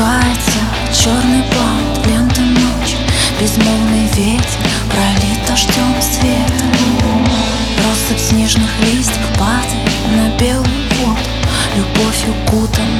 Спускается черный бант, лента ночи Безмолвный ветер пролит дождем свет. Россыпь снежных листьев падает на белую воду Любовь укутана